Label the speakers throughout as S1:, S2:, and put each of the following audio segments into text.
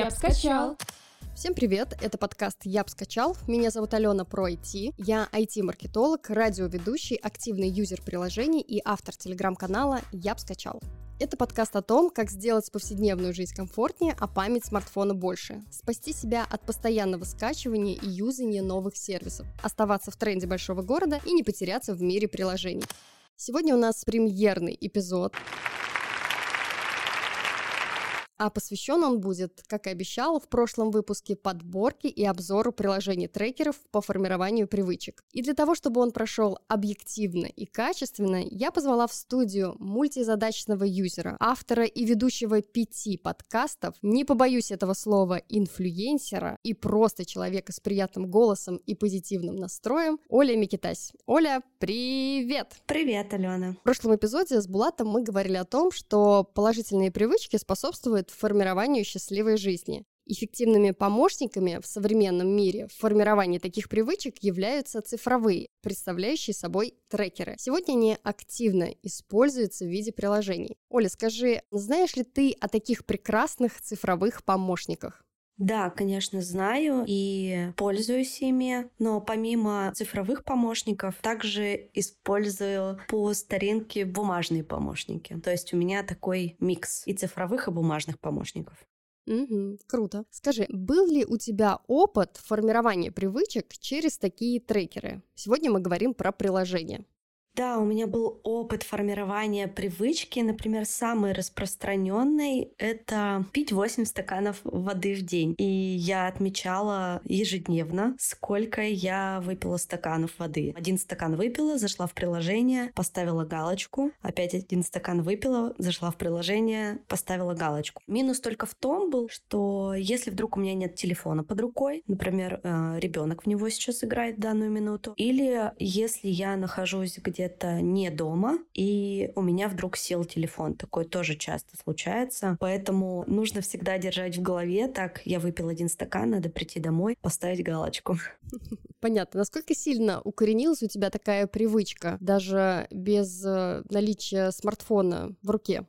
S1: Я б скачал.
S2: Всем привет, это подкаст «Я б скачал». Меня зовут Алена Про IT. Я IT-маркетолог, радиоведущий, активный юзер приложений и автор телеграм-канала «Я б скачал». Это подкаст о том, как сделать повседневную жизнь комфортнее, а память смартфона больше. Спасти себя от постоянного скачивания и юзания новых сервисов. Оставаться в тренде большого города и не потеряться в мире приложений. Сегодня у нас премьерный эпизод а посвящен он будет, как и обещал в прошлом выпуске, подборке и обзору приложений трекеров по формированию привычек. И для того, чтобы он прошел объективно и качественно, я позвала в студию мультизадачного юзера, автора и ведущего пяти подкастов, не побоюсь этого слова, инфлюенсера и просто человека с приятным голосом и позитивным настроем, Оля Микитась. Оля, привет!
S3: Привет, Алена!
S2: В прошлом эпизоде с Булатом мы говорили о том, что положительные привычки способствуют формированию счастливой жизни. Эффективными помощниками в современном мире в формировании таких привычек являются цифровые, представляющие собой трекеры. Сегодня они активно используются в виде приложений. Оля, скажи, знаешь ли ты о таких прекрасных цифровых помощниках?
S3: Да, конечно, знаю и пользуюсь ими, но помимо цифровых помощников, также использую по старинке бумажные помощники. То есть у меня такой микс и цифровых, и бумажных помощников.
S2: Угу, круто. Скажи, был ли у тебя опыт формирования привычек через такие трекеры? Сегодня мы говорим про приложения.
S3: Да, у меня был опыт формирования привычки. Например, самый распространенный — это пить 8 стаканов воды в день. И я отмечала ежедневно, сколько я выпила стаканов воды. Один стакан выпила, зашла в приложение, поставила галочку. Опять один стакан выпила, зашла в приложение, поставила галочку. Минус только в том был, что если вдруг у меня нет телефона под рукой, например, э, ребенок в него сейчас играет в данную минуту, или если я нахожусь где где-то не дома, и у меня вдруг сел телефон. Такое тоже часто случается. Поэтому нужно всегда держать в голове, так, я выпил один стакан, надо прийти домой, поставить галочку.
S2: Понятно. Насколько сильно укоренилась у тебя такая привычка, даже без э, наличия смартфона в руке?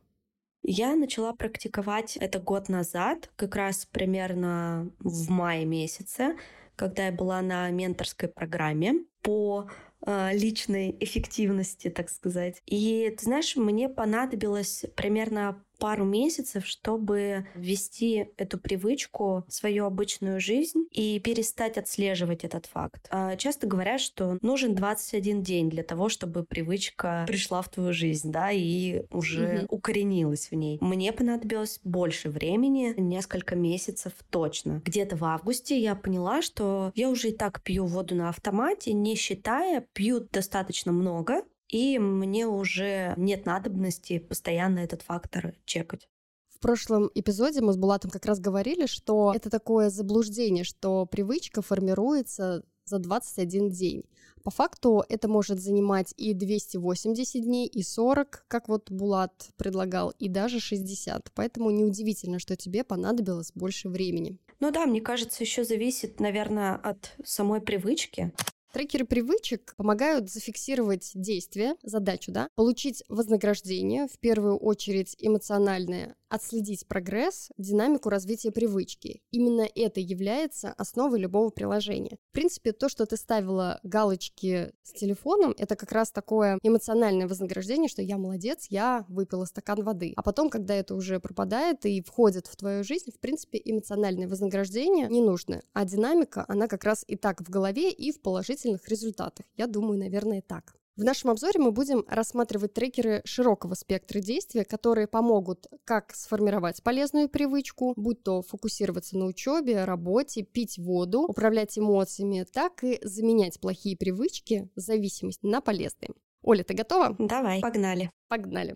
S3: Я начала практиковать это год назад, как раз примерно в мае месяце, когда я была на менторской программе по личной эффективности, так сказать. И ты знаешь, мне понадобилось примерно пару месяцев, чтобы ввести эту привычку в свою обычную жизнь и перестать отслеживать этот факт. А, часто говорят, что нужен 21 день для того, чтобы привычка пришла в твою жизнь, да, и уже угу. укоренилась в ней. Мне понадобилось больше времени, несколько месяцев точно. Где-то в августе я поняла, что я уже и так пью воду на автомате, не считая, пью достаточно много, и мне уже нет надобности постоянно этот фактор чекать.
S2: В прошлом эпизоде мы с Булатом как раз говорили, что это такое заблуждение, что привычка формируется за 21 день. По факту это может занимать и 280 дней, и 40, как вот Булат предлагал, и даже 60. Поэтому неудивительно, что тебе понадобилось больше времени.
S3: Ну да, мне кажется, еще зависит, наверное, от самой привычки.
S2: Трекеры привычек помогают зафиксировать действие, задачу, да, получить вознаграждение, в первую очередь эмоциональное, отследить прогресс, динамику развития привычки. Именно это является основой любого приложения. В принципе, то, что ты ставила галочки с телефоном, это как раз такое эмоциональное вознаграждение, что я молодец, я выпила стакан воды. А потом, когда это уже пропадает и входит в твою жизнь, в принципе, эмоциональное вознаграждение не нужно. А динамика, она как раз и так в голове, и в положительных результатах. Я думаю, наверное, так. В нашем обзоре мы будем рассматривать трекеры широкого спектра действия, которые помогут как сформировать полезную привычку, будь то фокусироваться на учебе, работе, пить воду, управлять эмоциями, так и заменять плохие привычки, зависимость на полезные. Оля, ты готова?
S3: Давай, погнали.
S2: Погнали.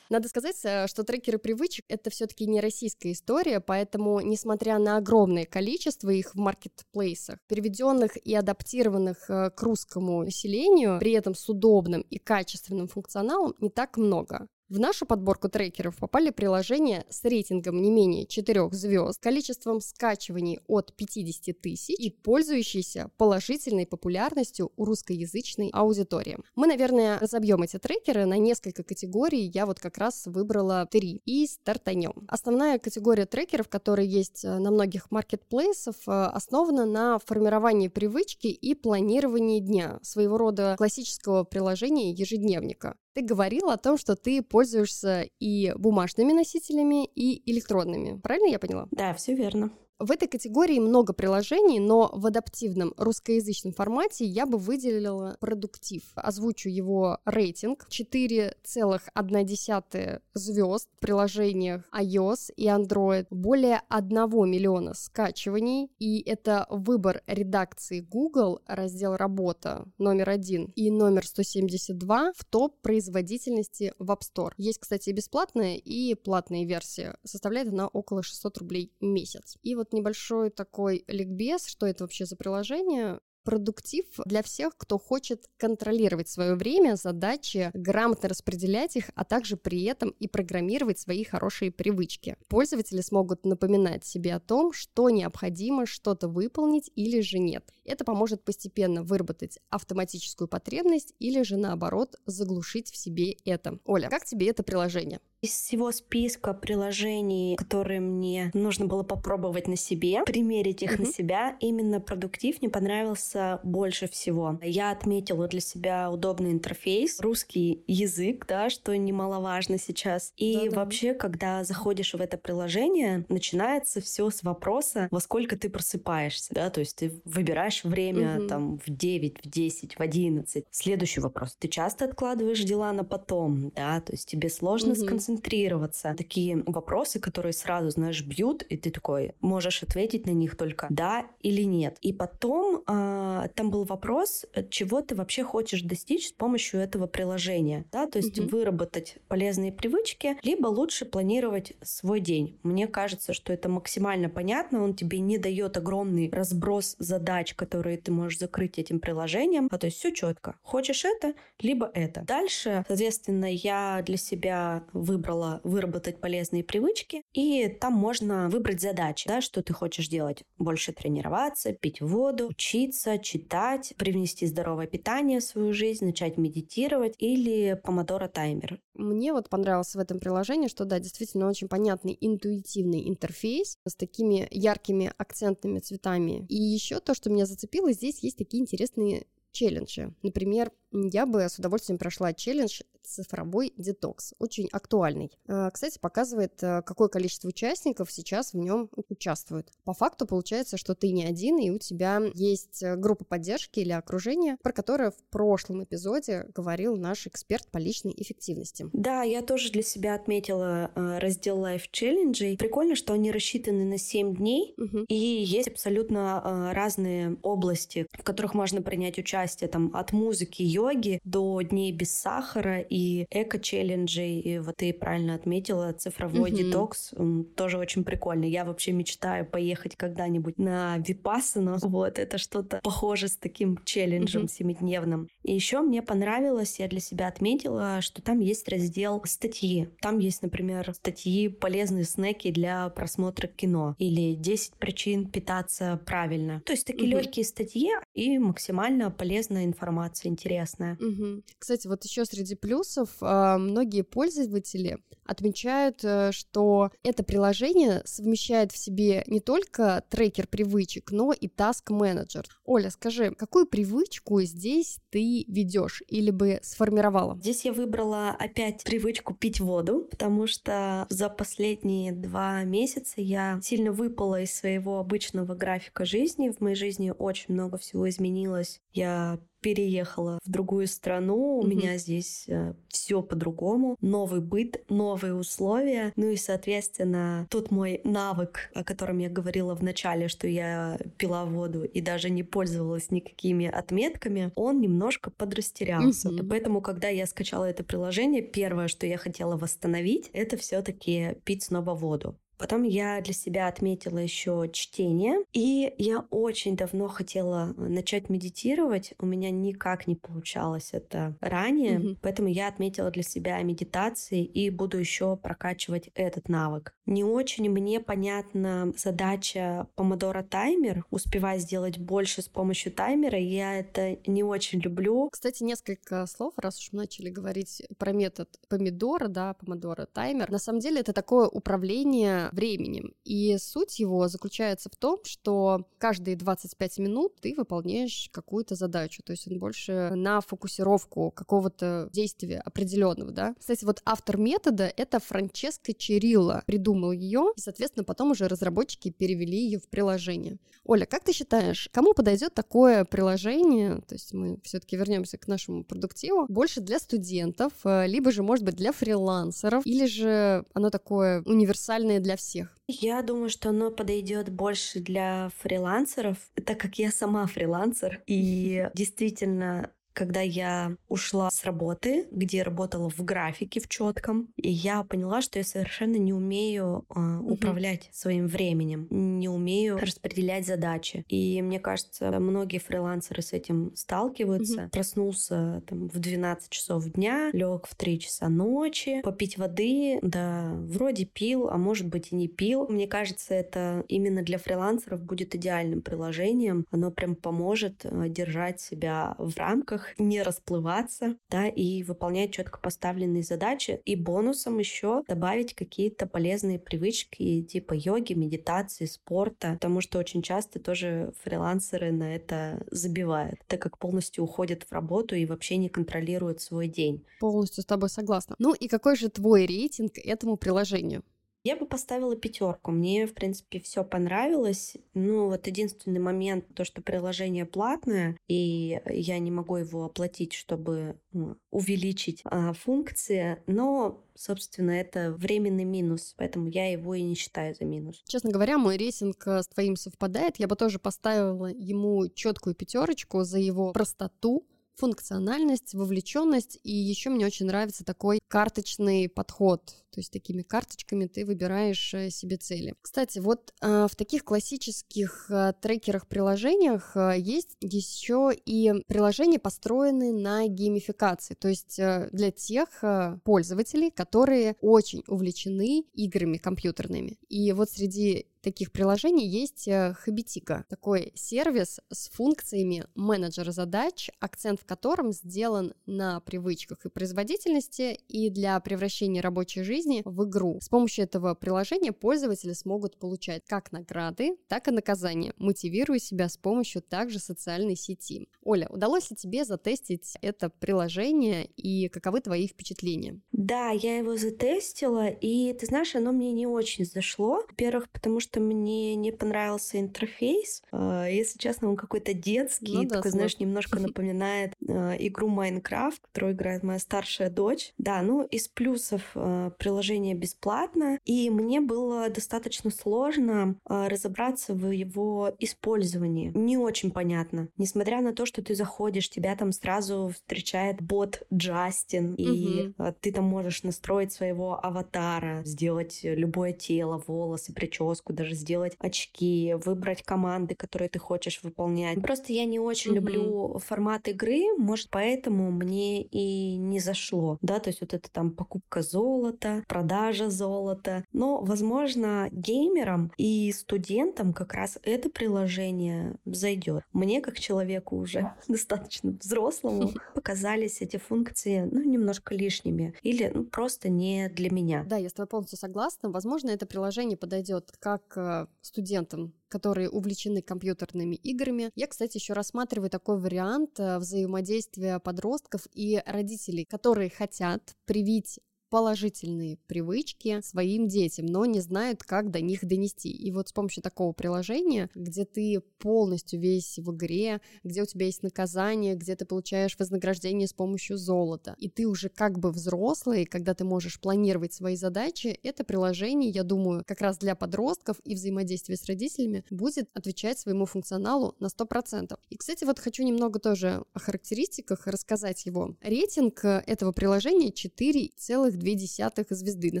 S2: Надо сказать, э, что трекеры привычек — это все-таки не российская история, поэтому, несмотря на огромное количество их в маркетплейсах, переведенных и адаптированных э, к русскому населению, при этом с удобным и качественным функционалом, не так много. В нашу подборку трекеров попали приложения с рейтингом не менее 4 звезд, количеством скачиваний от 50 тысяч и пользующиеся положительной популярностью у русскоязычной аудитории. Мы, наверное, разобьем эти трекеры на несколько категорий. Я вот как раз выбрала три и стартанем. Основная категория трекеров, которые есть э, на многих маркетплейсах, э, основана на формировании привычки и планировании дня, своего рода классического приложения ежедневника. Ты говорил о том, что ты пользуешься и бумажными носителями, и электронными. Правильно я поняла?
S3: Да, все верно.
S2: В этой категории много приложений, но в адаптивном русскоязычном формате я бы выделила продуктив. Озвучу его рейтинг. 4,1 звезд в приложениях iOS и Android. Более 1 миллиона скачиваний. И это выбор редакции Google, раздел «Работа» номер один и номер 172 в топ производительности в App Store. Есть, кстати, бесплатная и платная версия. Составляет она около 600 рублей в месяц. И вот небольшой такой ликбез, что это вообще за приложение продуктив для всех, кто хочет контролировать свое время, задачи, грамотно распределять их, а также при этом и программировать свои хорошие привычки. Пользователи смогут напоминать себе о том, что необходимо что-то выполнить или же нет. Это поможет постепенно выработать автоматическую потребность или же наоборот заглушить в себе это. Оля, как тебе это приложение?
S3: Из всего списка приложений, которые мне нужно было попробовать на себе, примерить их mm-hmm. на себя, именно продуктив мне понравился больше всего. Я отметила для себя удобный интерфейс, русский язык, да, что немаловажно сейчас. И Да-да. вообще, когда заходишь в это приложение, начинается все с вопроса, во сколько ты просыпаешься, да, то есть ты выбираешь время mm-hmm. там в 9, в 10, в 11. Следующий вопрос. Ты часто откладываешь дела на потом, да, то есть тебе сложно mm-hmm. сконцентрироваться концентрироваться. Такие вопросы, которые сразу, знаешь, бьют, и ты такой можешь ответить на них только да или нет. И потом э, там был вопрос, чего ты вообще хочешь достичь с помощью этого приложения, да, то есть угу. выработать полезные привычки, либо лучше планировать свой день. Мне кажется, что это максимально понятно, он тебе не дает огромный разброс задач, которые ты можешь закрыть этим приложением, а то есть все четко. Хочешь это, либо это. Дальше, соответственно, я для себя выбрала выбрала выработать полезные привычки, и там можно выбрать задачи, да, что ты хочешь делать. Больше тренироваться, пить воду, учиться, читать, привнести здоровое питание в свою жизнь, начать медитировать или помодоро таймер.
S2: Мне вот понравилось в этом приложении, что да, действительно очень понятный интуитивный интерфейс с такими яркими акцентными цветами. И еще то, что меня зацепило, здесь есть такие интересные челленджи. Например, я бы с удовольствием прошла челлендж цифровой детокс, очень актуальный. А, кстати, показывает, э, какое количество участников сейчас в нем участвует. По факту получается, что ты не один, и у тебя есть э, группа поддержки или окружение, про которое в прошлом эпизоде говорил наш эксперт по личной эффективности.
S3: Да, я тоже для себя отметила э, раздел лайф челленджей. Прикольно, что они рассчитаны на 7 дней, угу. и есть абсолютно разные области, в которых можно принять участие, там, от музыки, йоги до дней без сахара и эко-челленджей. И вот ты правильно отметила, цифровой mm-hmm. детокс тоже очень прикольный. Я вообще мечтаю поехать когда-нибудь на Випассану. Вот, это что-то похоже с таким челленджем mm-hmm. семидневным. И еще мне понравилось, я для себя отметила, что там есть раздел статьи. Там есть, например, статьи «Полезные снеки для просмотра кино» или «10 причин питаться правильно». То есть такие mm-hmm. легкие статьи и максимально полезная информация, интересная.
S2: Mm-hmm. Кстати, вот еще среди плюсов а, многие пользователи отмечают, э, что это приложение совмещает в себе не только трекер привычек, но и task менеджер. Оля, скажи, какую привычку здесь ты ведешь или бы сформировала?
S3: Здесь я выбрала опять привычку пить воду, потому что за последние два месяца я сильно выпала из своего обычного графика жизни. В моей жизни очень много всего изменилось. Я переехала в другую страну, у mm-hmm. меня здесь э, все по-другому, новый быт, новые условия, ну и, соответственно, тот мой навык, о котором я говорила в начале, что я пила воду и даже не пользовалась никакими отметками, он немножко подрастерялся. Mm-hmm. И поэтому, когда я скачала это приложение, первое, что я хотела восстановить, это все-таки пить снова воду Потом я для себя отметила еще чтение. И я очень давно хотела начать медитировать. У меня никак не получалось это ранее. Mm-hmm. Поэтому я отметила для себя медитации и буду еще прокачивать этот навык. Не очень мне понятна задача помодора таймер. Успевать сделать больше с помощью таймера. Я это не очень люблю.
S2: Кстати, несколько слов, раз уж мы начали говорить про метод помидора, да, помодора таймер. На самом деле это такое управление временем. И суть его заключается в том, что каждые 25 минут ты выполняешь какую-то задачу. То есть он больше на фокусировку какого-то действия определенного, да. Кстати, вот автор метода — это Франческо Черилла. Придумал ее, и, соответственно, потом уже разработчики перевели ее в приложение. Оля, как ты считаешь, кому подойдет такое приложение? То есть мы все-таки вернемся к нашему продуктиву. Больше для студентов, э, либо же, может быть, для фрилансеров, или же оно такое универсальное для всех?
S3: Я думаю, что оно подойдет больше для фрилансеров, так как я сама фрилансер. И действительно, когда я ушла с работы, где работала в графике в четком, и я поняла, что я совершенно не умею э, управлять mm-hmm. своим временем, не умею распределять задачи. И мне кажется, многие фрилансеры с этим сталкиваются. Mm-hmm. Проснулся там в 12 часов дня, лег в 3 часа ночи, попить воды, да, вроде пил, а может быть и не пил. Мне кажется, это именно для фрилансеров будет идеальным приложением. Оно прям поможет э, держать себя в рамках рамках, не расплываться, да, и выполнять четко поставленные задачи. И бонусом еще добавить какие-то полезные привычки типа йоги, медитации, спорта, потому что очень часто тоже фрилансеры на это забивают, так как полностью уходят в работу и вообще не контролируют свой день.
S2: Полностью с тобой согласна. Ну и какой же твой рейтинг этому приложению?
S3: Я бы поставила пятерку. Мне, в принципе, все понравилось. Ну, вот единственный момент, то, что приложение платное, и я не могу его оплатить, чтобы ну, увеличить а, функции, но собственно, это временный минус, поэтому я его и не считаю за минус.
S2: Честно говоря, мой рейтинг э, с твоим совпадает. Я бы тоже поставила ему четкую пятерочку за его простоту, функциональность, вовлеченность, и еще мне очень нравится такой карточный подход. То есть такими карточками ты выбираешь э, себе цели. Кстати, вот э, в таких классических э, трекерах-приложениях э, есть еще и приложения, построенные на геймификации. То есть для тех пользователей, которые очень увлечены играми компьютерными. И вот среди таких приложений есть Хабитика, такой сервис с функциями менеджера задач, акцент в котором сделан на привычках и производительности, и для превращения рабочей жизни в игру. С помощью этого приложения пользователи смогут получать как награды, так и наказания, мотивируя себя с помощью также социальной сети. Оля, удалось ли тебе затестить это приложение и каковы твои впечатления?
S3: Да, я его затестила, и ты знаешь, оно мне не очень зашло. Во-первых, потому что что мне не понравился интерфейс. А, если честно, он какой-то детский, ну, да, такой, знаешь, немножко напоминает э, игру Майнкрафт, которую играет моя старшая дочь. Да, ну из плюсов э, приложение бесплатно, и мне было достаточно сложно разобраться в его использовании. Не очень понятно. Несмотря на то, что ты заходишь, тебя там сразу встречает бот Джастин, и угу. ты там можешь настроить своего аватара, сделать любое тело, волосы, прическу, даже сделать очки, выбрать команды, которые ты хочешь выполнять. Просто я не очень mm-hmm. люблю формат игры, может, поэтому мне и не зашло, да, то есть вот это там покупка золота, продажа золота, но, возможно, геймерам и студентам как раз это приложение зайдет. Мне, как человеку уже достаточно взрослому, показались эти функции, ну, немножко лишними или ну, просто не для меня.
S2: Да, я с тобой полностью согласна. Возможно, это приложение подойдет как к студентам, которые увлечены компьютерными играми. Я, кстати, еще рассматриваю такой вариант э, взаимодействия подростков и родителей, которые хотят привить положительные привычки своим детям, но не знают, как до них донести. И вот с помощью такого приложения, где ты полностью весь в игре, где у тебя есть наказание, где ты получаешь вознаграждение с помощью золота, и ты уже как бы взрослый, когда ты можешь планировать свои задачи, это приложение, я думаю, как раз для подростков и взаимодействия с родителями будет отвечать своему функционалу на 100%. И, кстати, вот хочу немного тоже о характеристиках рассказать его. Рейтинг этого приложения 4,2 2,2 звезды. На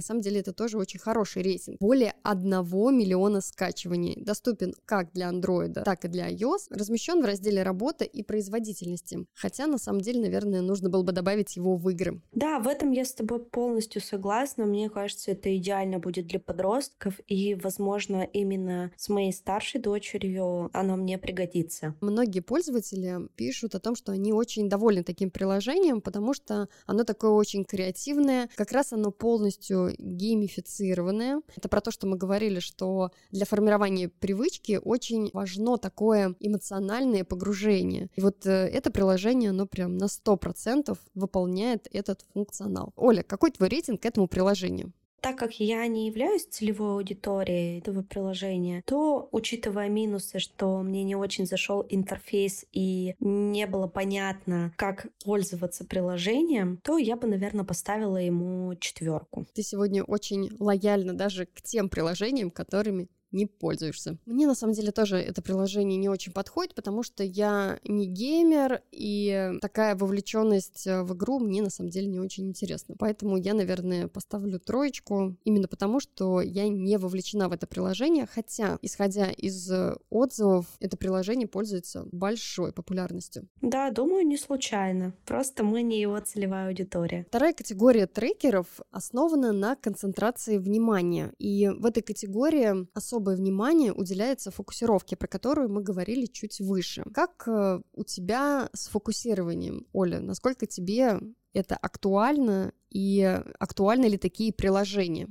S2: самом деле это тоже очень хороший рейтинг. Более 1 миллиона скачиваний. Доступен как для Android, так и для iOS. Размещен в разделе «Работа» и «Производительности». Хотя, на самом деле, наверное, нужно было бы добавить его в игры.
S3: Да, в этом я с тобой полностью согласна. Мне кажется, это идеально будет для подростков. И, возможно, именно с моей старшей дочерью оно мне пригодится.
S2: Многие пользователи пишут о том, что они очень довольны таким приложением, потому что оно такое очень креативное. Как раз оно полностью геймифицированное. Это про то, что мы говорили, что для формирования привычки очень важно такое эмоциональное погружение. И вот э, это приложение, оно прям на 100% выполняет этот функционал. Оля, какой твой рейтинг этому приложению?
S3: Так как я не являюсь целевой аудиторией этого приложения, то, учитывая минусы, что мне не очень зашел интерфейс и не было понятно, как пользоваться приложением, то я бы, наверное, поставила ему четверку.
S2: Ты сегодня очень лояльна даже к тем приложениям, которыми не пользуешься. Мне на самом деле тоже это приложение не очень подходит, потому что я не геймер, и такая вовлеченность э, в игру мне на самом деле не очень интересна. Поэтому я, наверное, поставлю троечку именно потому, что я не вовлечена в это приложение, хотя, исходя из э, отзывов, это приложение пользуется большой популярностью.
S3: Да, думаю, не случайно. Просто мы не его целевая аудитория.
S2: Вторая категория трекеров основана на концентрации внимания. И в этой категории особо особое внимание уделяется фокусировке, про которую мы говорили чуть выше. Как э, у тебя с фокусированием, Оля? Насколько тебе это актуально и актуальны ли такие приложения?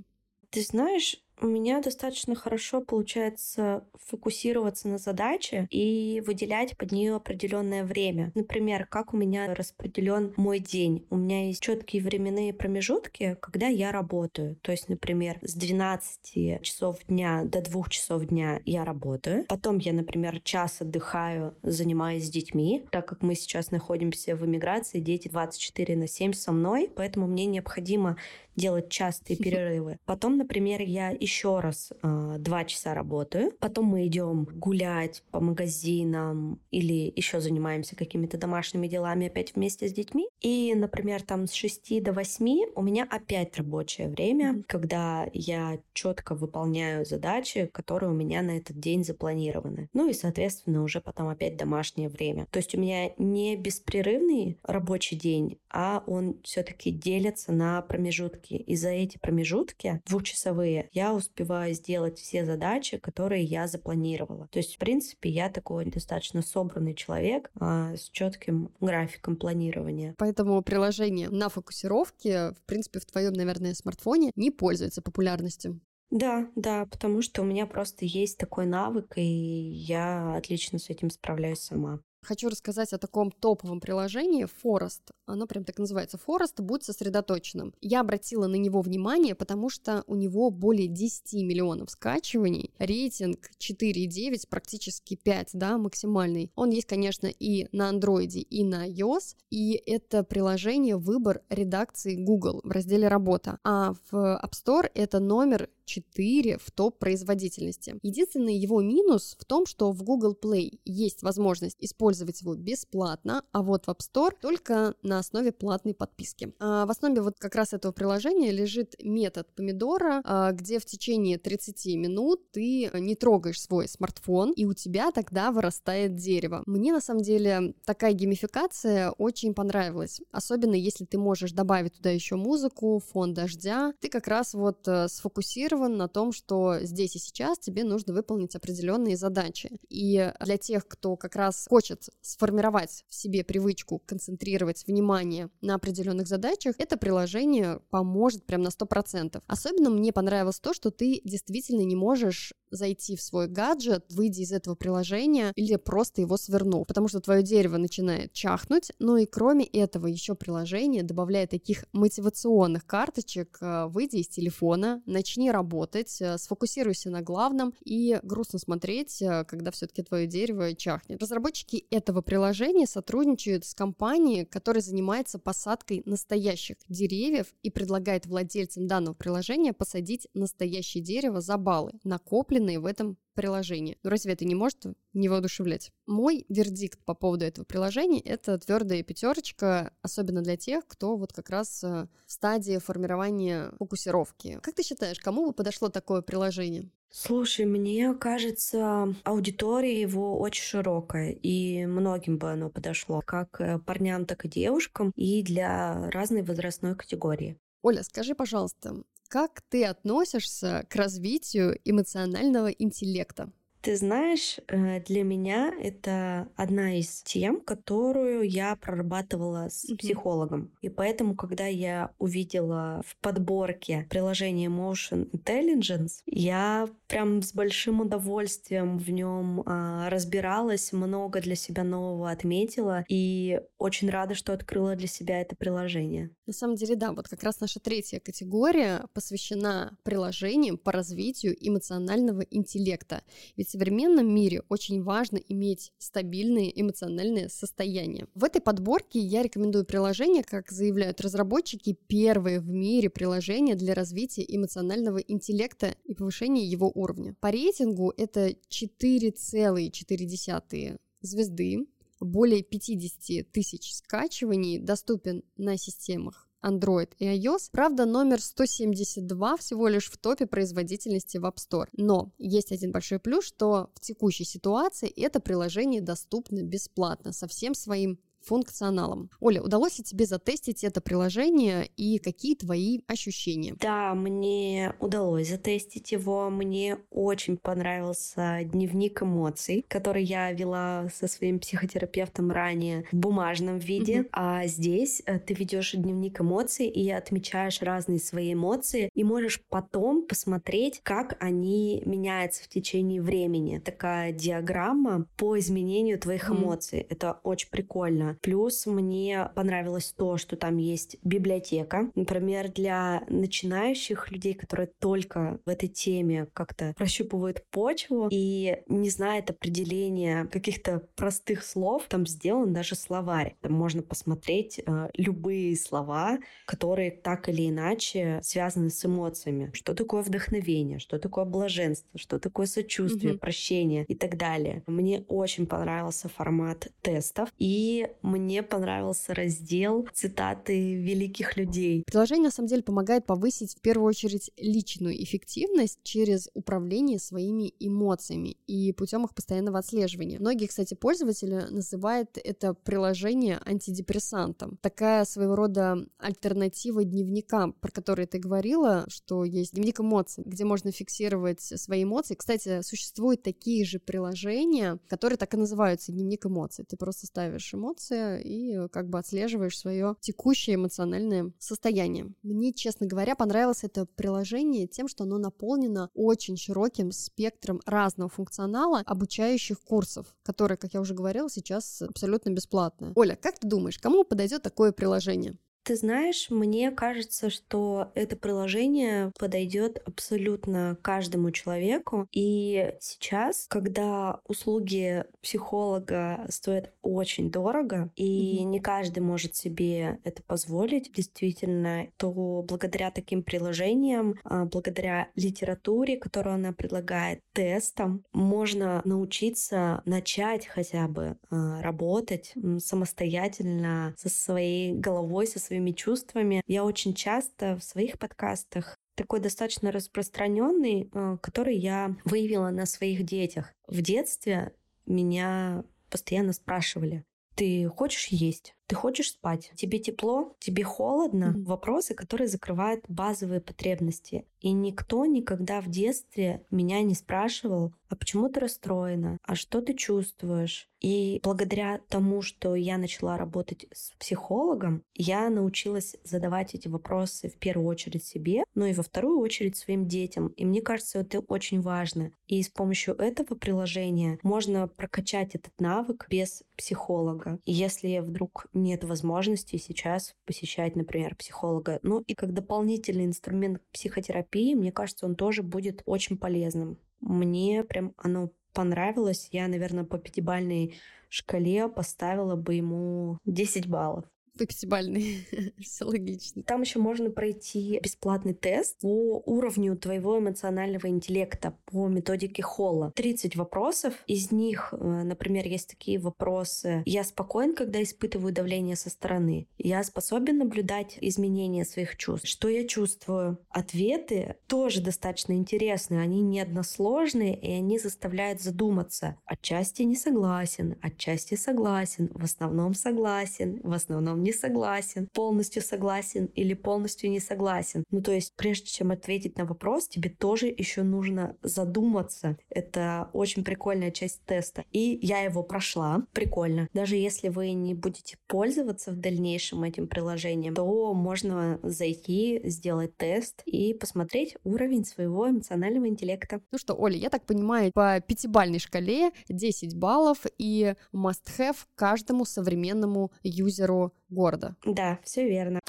S3: Ты знаешь, у меня достаточно хорошо получается фокусироваться на задаче и выделять под нее определенное время. Например, как у меня распределен мой день. У меня есть четкие временные промежутки, когда я работаю. То есть, например, с 12 часов дня до 2 часов дня я работаю. Потом я, например, час отдыхаю, занимаюсь с детьми. Так как мы сейчас находимся в эмиграции, дети 24 на 7 со мной, поэтому мне необходимо делать частые перерывы. Потом, например, я еще раз э, два часа работаю. Потом мы идем гулять по магазинам или еще занимаемся какими-то домашними делами опять вместе с детьми. И, например, там с 6 до 8 у меня опять рабочее время, когда я четко выполняю задачи, которые у меня на этот день запланированы. Ну и, соответственно, уже потом опять домашнее время. То есть у меня не беспрерывный рабочий день, а он все-таки делится на промежутки промежутки. И за эти промежутки, двухчасовые, я успеваю сделать все задачи, которые я запланировала. То есть, в принципе, я такой достаточно собранный человек а, с четким графиком планирования.
S2: Поэтому приложение на фокусировке, в принципе, в твоем, наверное, смартфоне не пользуется популярностью.
S3: Да, да, потому что у меня просто есть такой навык, и я отлично с этим справляюсь сама.
S2: Хочу рассказать о таком топовом приложении Forest. Оно прям так называется Forest, будь сосредоточенным. Я обратила на него внимание, потому что у него более 10 миллионов скачиваний, рейтинг 4,9, практически 5, да, максимальный. Он есть, конечно, и на Android, и на iOS, и это приложение выбор редакции Google в разделе «Работа». А в App Store это номер 4 в топ производительности. Единственный его минус в том, что в Google Play есть возможность использовать его бесплатно, а вот в App Store только на основе платной подписки. А в основе вот как раз этого приложения лежит метод помидора, а, где в течение 30 минут ты не трогаешь свой смартфон, и у тебя тогда вырастает дерево. Мне на самом деле такая геймификация очень понравилась, особенно если ты можешь добавить туда еще музыку, фон дождя, ты как раз вот э, сфокусирован на том, что здесь и сейчас тебе нужно выполнить определенные задачи. И для тех, кто как раз хочет сформировать в себе привычку концентрировать внимание на определенных задачах, это приложение поможет прям на 100%. Особенно мне понравилось то, что ты действительно не можешь зайти в свой гаджет, выйти из этого приложения или просто его свернув, потому что твое дерево начинает чахнуть. Ну и кроме этого еще приложение добавляет таких мотивационных карточек, э, выйди из телефона, начни работать, э, сфокусируйся на главном и грустно смотреть, э, когда все-таки твое дерево чахнет. Разработчики этого приложения сотрудничают с компанией, которая занимается посадкой настоящих деревьев и предлагает владельцам данного приложения посадить настоящее дерево за баллы, накопленные в этом приложении. Но разве это не может не воодушевлять? Мой вердикт по поводу этого приложения — это твердая пятерочка, особенно для тех, кто вот как раз э, в стадии формирования фокусировки. Как ты считаешь, кому бы подошло такое приложение?
S3: Слушай, мне кажется, аудитория его очень широкая, и многим бы оно подошло, как э, парням, так и девушкам, и для разной возрастной категории.
S2: Оля, скажи, пожалуйста, как ты относишься к развитию эмоционального интеллекта?
S3: Ты знаешь, э, для меня это одна из тем, которую я прорабатывала с mm-hmm. психологом. И поэтому, когда я увидела в подборке приложение Motion Intelligence, я прям с большим удовольствием в нем а, разбиралась, много для себя нового отметила и очень рада, что открыла для себя это приложение.
S2: На самом деле, да, вот как раз наша третья категория посвящена приложениям по развитию эмоционального интеллекта. Ведь современном мире очень важно иметь стабильные эмоциональные состояния. В этой подборке я рекомендую приложение, как заявляют разработчики, первое в мире приложение для развития эмоционального интеллекта и повышения его уровня. По рейтингу это 4,4 звезды, более 50 тысяч скачиваний, доступен на системах Android и iOS. Правда, номер 172 всего лишь в топе производительности в App Store. Но есть один большой плюс, что в текущей ситуации это приложение доступно бесплатно со всем своим функционалом. Оля, удалось ли тебе затестить это приложение и какие твои ощущения?
S3: Да, мне удалось затестить его. Мне очень понравился дневник эмоций, который я вела со своим психотерапевтом ранее в бумажном виде. Mm-hmm. А здесь э, ты ведешь дневник эмоций и отмечаешь разные свои эмоции и можешь потом посмотреть, как они меняются в течение времени. Такая диаграмма по изменению твоих mm-hmm. эмоций. Это очень прикольно. Плюс мне понравилось то, что там есть библиотека. Например, для начинающих людей, которые только в этой теме как-то прощупывают почву и не знают определения каких-то простых слов, там сделан даже словарь. Там можно посмотреть э, любые слова, которые так или иначе связаны с эмоциями. Что такое вдохновение, что такое блаженство, что такое сочувствие, mm-hmm. прощение и так далее. Мне очень понравился формат тестов, и мне понравился раздел цитаты великих людей.
S2: Приложение на самом деле помогает повысить в первую очередь личную эффективность через управление своими эмоциями и путем их постоянного отслеживания. Многие, кстати, пользователи называют это приложение антидепрессантом. Такая своего рода альтернатива дневникам, про которые ты говорила, что есть дневник эмоций, где можно фиксировать свои эмоции. Кстати, существуют такие же приложения, которые так и называются дневник эмоций. Ты просто ставишь эмоции, информация и э, как бы отслеживаешь свое текущее эмоциональное состояние. Мне, честно говоря, понравилось это приложение тем, что оно наполнено очень широким спектром разного функционала обучающих курсов, которые, как я уже говорила, сейчас абсолютно бесплатные. Оля, как ты думаешь, кому подойдет такое приложение?
S3: Ты знаешь, мне кажется, что это приложение подойдет абсолютно каждому человеку. И сейчас, когда услуги психолога стоят очень дорого, и mm-hmm. не каждый может себе это позволить, действительно, то благодаря таким приложениям, а, благодаря литературе, которую она предлагает, тестам, можно научиться начать хотя бы а, работать самостоятельно со своей головой, со своей своими чувствами. Я очень часто в своих подкастах такой достаточно распространенный, э, который я выявила на своих детях. В детстве меня постоянно спрашивали, ты хочешь есть? Ты хочешь спать? Тебе тепло? Тебе холодно? Mm-hmm. Вопросы, которые закрывают базовые потребности. И никто никогда в детстве меня не спрашивал, а почему ты расстроена? А что ты чувствуешь? И благодаря тому, что я начала работать с психологом, я научилась задавать эти вопросы в первую очередь себе, но и во вторую очередь своим детям. И мне кажется, это очень важно. И с помощью этого приложения можно прокачать этот навык без психолога. И если вдруг нет возможности сейчас посещать, например, психолога, ну и как дополнительный инструмент психотерапии, мне кажется, он тоже будет очень полезным. Мне прям оно понравилось, я, наверное, по пятибальной шкале поставила бы ему 10 баллов
S2: по пятибалльной. Все логично.
S3: Там еще можно пройти бесплатный тест по уровню твоего эмоционального интеллекта по методике Холла. 30 вопросов. Из них, э, например, есть такие вопросы. Я спокоен, когда испытываю давление со стороны. Я способен наблюдать изменения своих чувств. Что я чувствую? Ответы тоже достаточно интересные. Они не односложные, и они заставляют задуматься. Отчасти не согласен, отчасти согласен, в основном согласен, в основном не согласен, полностью согласен или полностью не согласен. Ну, то есть, прежде чем ответить на вопрос, тебе тоже еще нужно задуматься. Это очень прикольная часть теста. И я его прошла. Прикольно. Даже если вы не будете пользоваться в дальнейшем этим приложением, то можно зайти, сделать тест и посмотреть уровень своего эмоционального интеллекта.
S2: Ну что, Оля, я так понимаю, по пятибальной шкале 10 баллов и must-have каждому современному юзеру города.
S3: Да, все верно.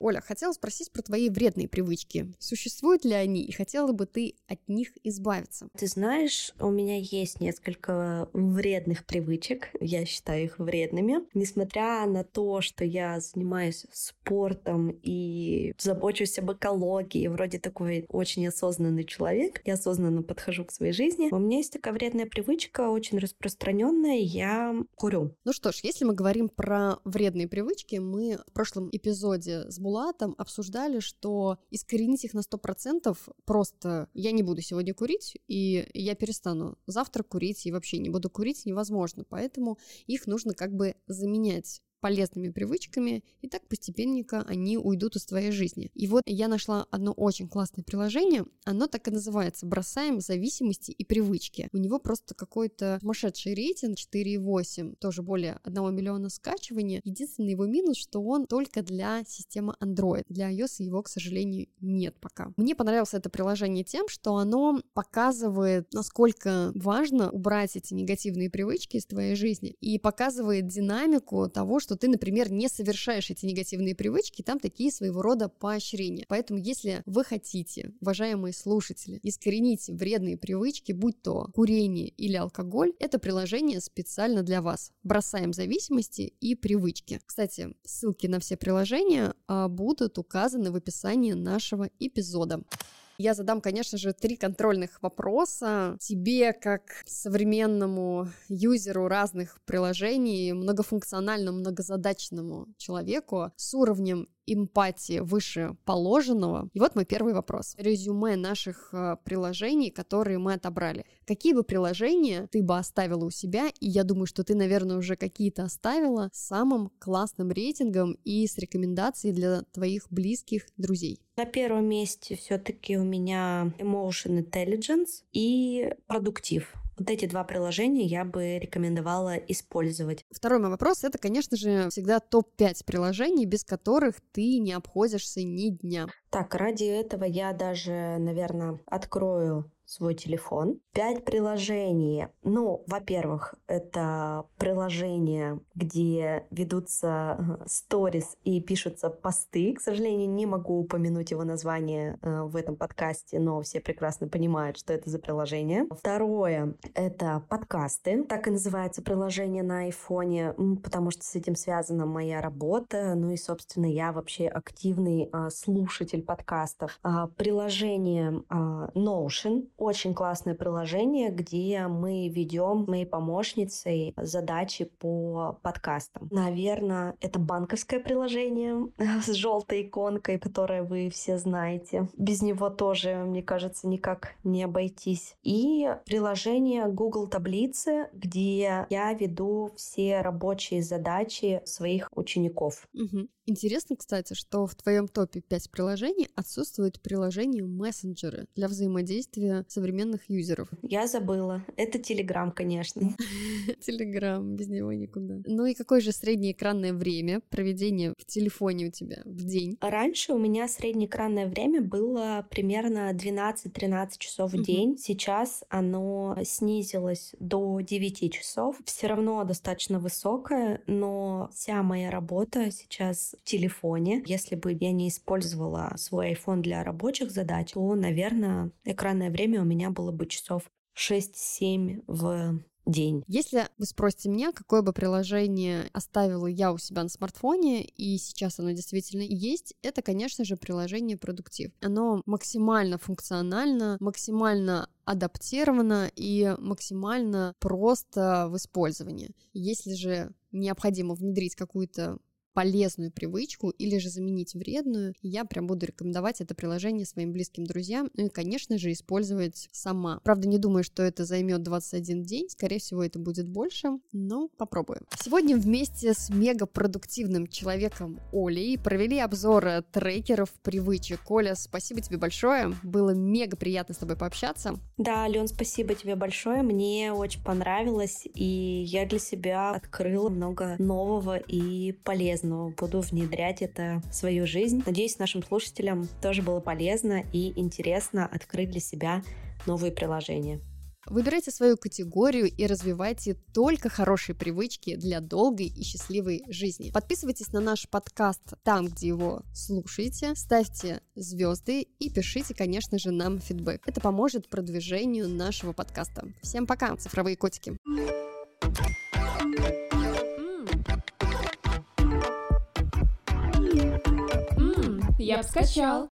S2: Оля, хотела спросить про твои вредные привычки. Существуют ли они и хотела бы ты от них избавиться?
S3: Ты знаешь, у меня есть несколько вредных привычек. Я считаю их вредными. Несмотря на то, что я занимаюсь спортом и забочусь об экологии, вроде такой очень осознанный человек, я осознанно подхожу к своей жизни, у меня есть такая вредная привычка, очень распространенная, я курю.
S2: Ну что ж, если мы говорим про вредные привычки, мы в прошлом эпизоде с Булатом обсуждали, что искоренить их на 100% просто я не буду сегодня курить, и я перестану завтра курить, и вообще не буду курить невозможно. Поэтому их нужно как бы заменять полезными привычками, и так постепенненько они уйдут из твоей жизни. И вот я нашла одно очень классное приложение, оно так и называется «Бросаем зависимости и привычки». У него просто какой-то сумасшедший рейтинг 4,8, тоже более 1 миллиона скачиваний. Единственный его минус, что он только для системы Android. Для iOS его, к сожалению, нет пока. Мне понравилось это приложение тем, что оно показывает, насколько важно убрать эти негативные привычки из твоей жизни и показывает динамику того, что ты, например, не совершаешь эти негативные привычки, там такие своего рода поощрения. Поэтому, если вы хотите, уважаемые слушатели, искоренить вредные привычки, будь то курение или алкоголь, это приложение специально для вас. Бросаем зависимости и привычки. Кстати, ссылки на все приложения а, будут указаны в описании нашего эпизода. Я задам, конечно же, три контрольных вопроса тебе, как современному юзеру разных приложений, многофункциональному, многозадачному человеку с уровнем эмпатии выше положенного. И вот мой первый вопрос. Резюме наших э, приложений, которые мы отобрали. Какие бы приложения ты бы оставила у себя, и я думаю, что ты, наверное, уже какие-то оставила, с самым классным рейтингом и с рекомендацией для твоих близких друзей?
S3: На первом месте все-таки у меня Emotion Intelligence и Продуктив. Вот эти два приложения я бы рекомендовала использовать.
S2: Второй мой вопрос — это, конечно же, всегда топ-5 приложений, без которых ты не обходишься ни дня.
S3: Так, ради этого я даже, наверное, открою свой телефон. Пять приложений. Ну, во-первых, это приложение, где ведутся сторис и пишутся посты. К сожалению, не могу упомянуть его название э, в этом подкасте, но все прекрасно понимают, что это за приложение. Второе — это подкасты. Так и называется приложение на айфоне, потому что с этим связана моя работа. Ну и, собственно, я вообще активный а, слушатель подкастов. А, приложение а, Notion очень классное приложение, где мы ведем моей помощницей задачи по подкастам. Наверное, это банковское приложение с желтой иконкой, которое вы все знаете. Без него тоже, мне кажется, никак не обойтись. И приложение Google Таблицы, где я веду все рабочие задачи своих учеников.
S2: Угу. Интересно, кстати, что в твоем топе 5 приложений отсутствует приложение мессенджеры для взаимодействия современных юзеров.
S3: Я забыла. Это Телеграм, конечно.
S2: Телеграм, без него никуда. Ну и какое же среднее экранное время проведения в телефоне у тебя в день?
S3: Раньше у меня среднее экранное время было примерно 12-13 часов в день. Сейчас оно снизилось до 9 часов. Все равно достаточно высокое, но вся моя работа сейчас телефоне. Если бы я не использовала свой iPhone для рабочих задач, то, наверное, экранное время у меня было бы часов 6-7 в день.
S2: Если вы спросите меня, какое бы приложение оставила я у себя на смартфоне, и сейчас оно действительно есть, это, конечно же, приложение Продуктив. Оно максимально функционально, максимально адаптировано и максимально просто в использовании. Если же необходимо внедрить какую-то полезную привычку или же заменить вредную, я прям буду рекомендовать это приложение своим близким друзьям, ну и, конечно же, использовать сама. Правда, не думаю, что это займет 21 день, скорее всего, это будет больше, но попробуем. Сегодня вместе с мегапродуктивным человеком Олей провели обзор трекеров привычек. Оля, спасибо тебе большое, было мега приятно с тобой пообщаться.
S3: Да, Ален, спасибо тебе большое, мне очень понравилось, и я для себя открыла много нового и полезного но буду внедрять это в свою жизнь. Надеюсь, нашим слушателям тоже было полезно и интересно открыть для себя новые приложения.
S2: Выбирайте свою категорию и развивайте только хорошие привычки для долгой и счастливой жизни. Подписывайтесь на наш подкаст там, где его слушаете, ставьте звезды и пишите, конечно же, нам фидбэк. Это поможет продвижению нашего подкаста. Всем пока, цифровые котики!
S1: Я бы скачал.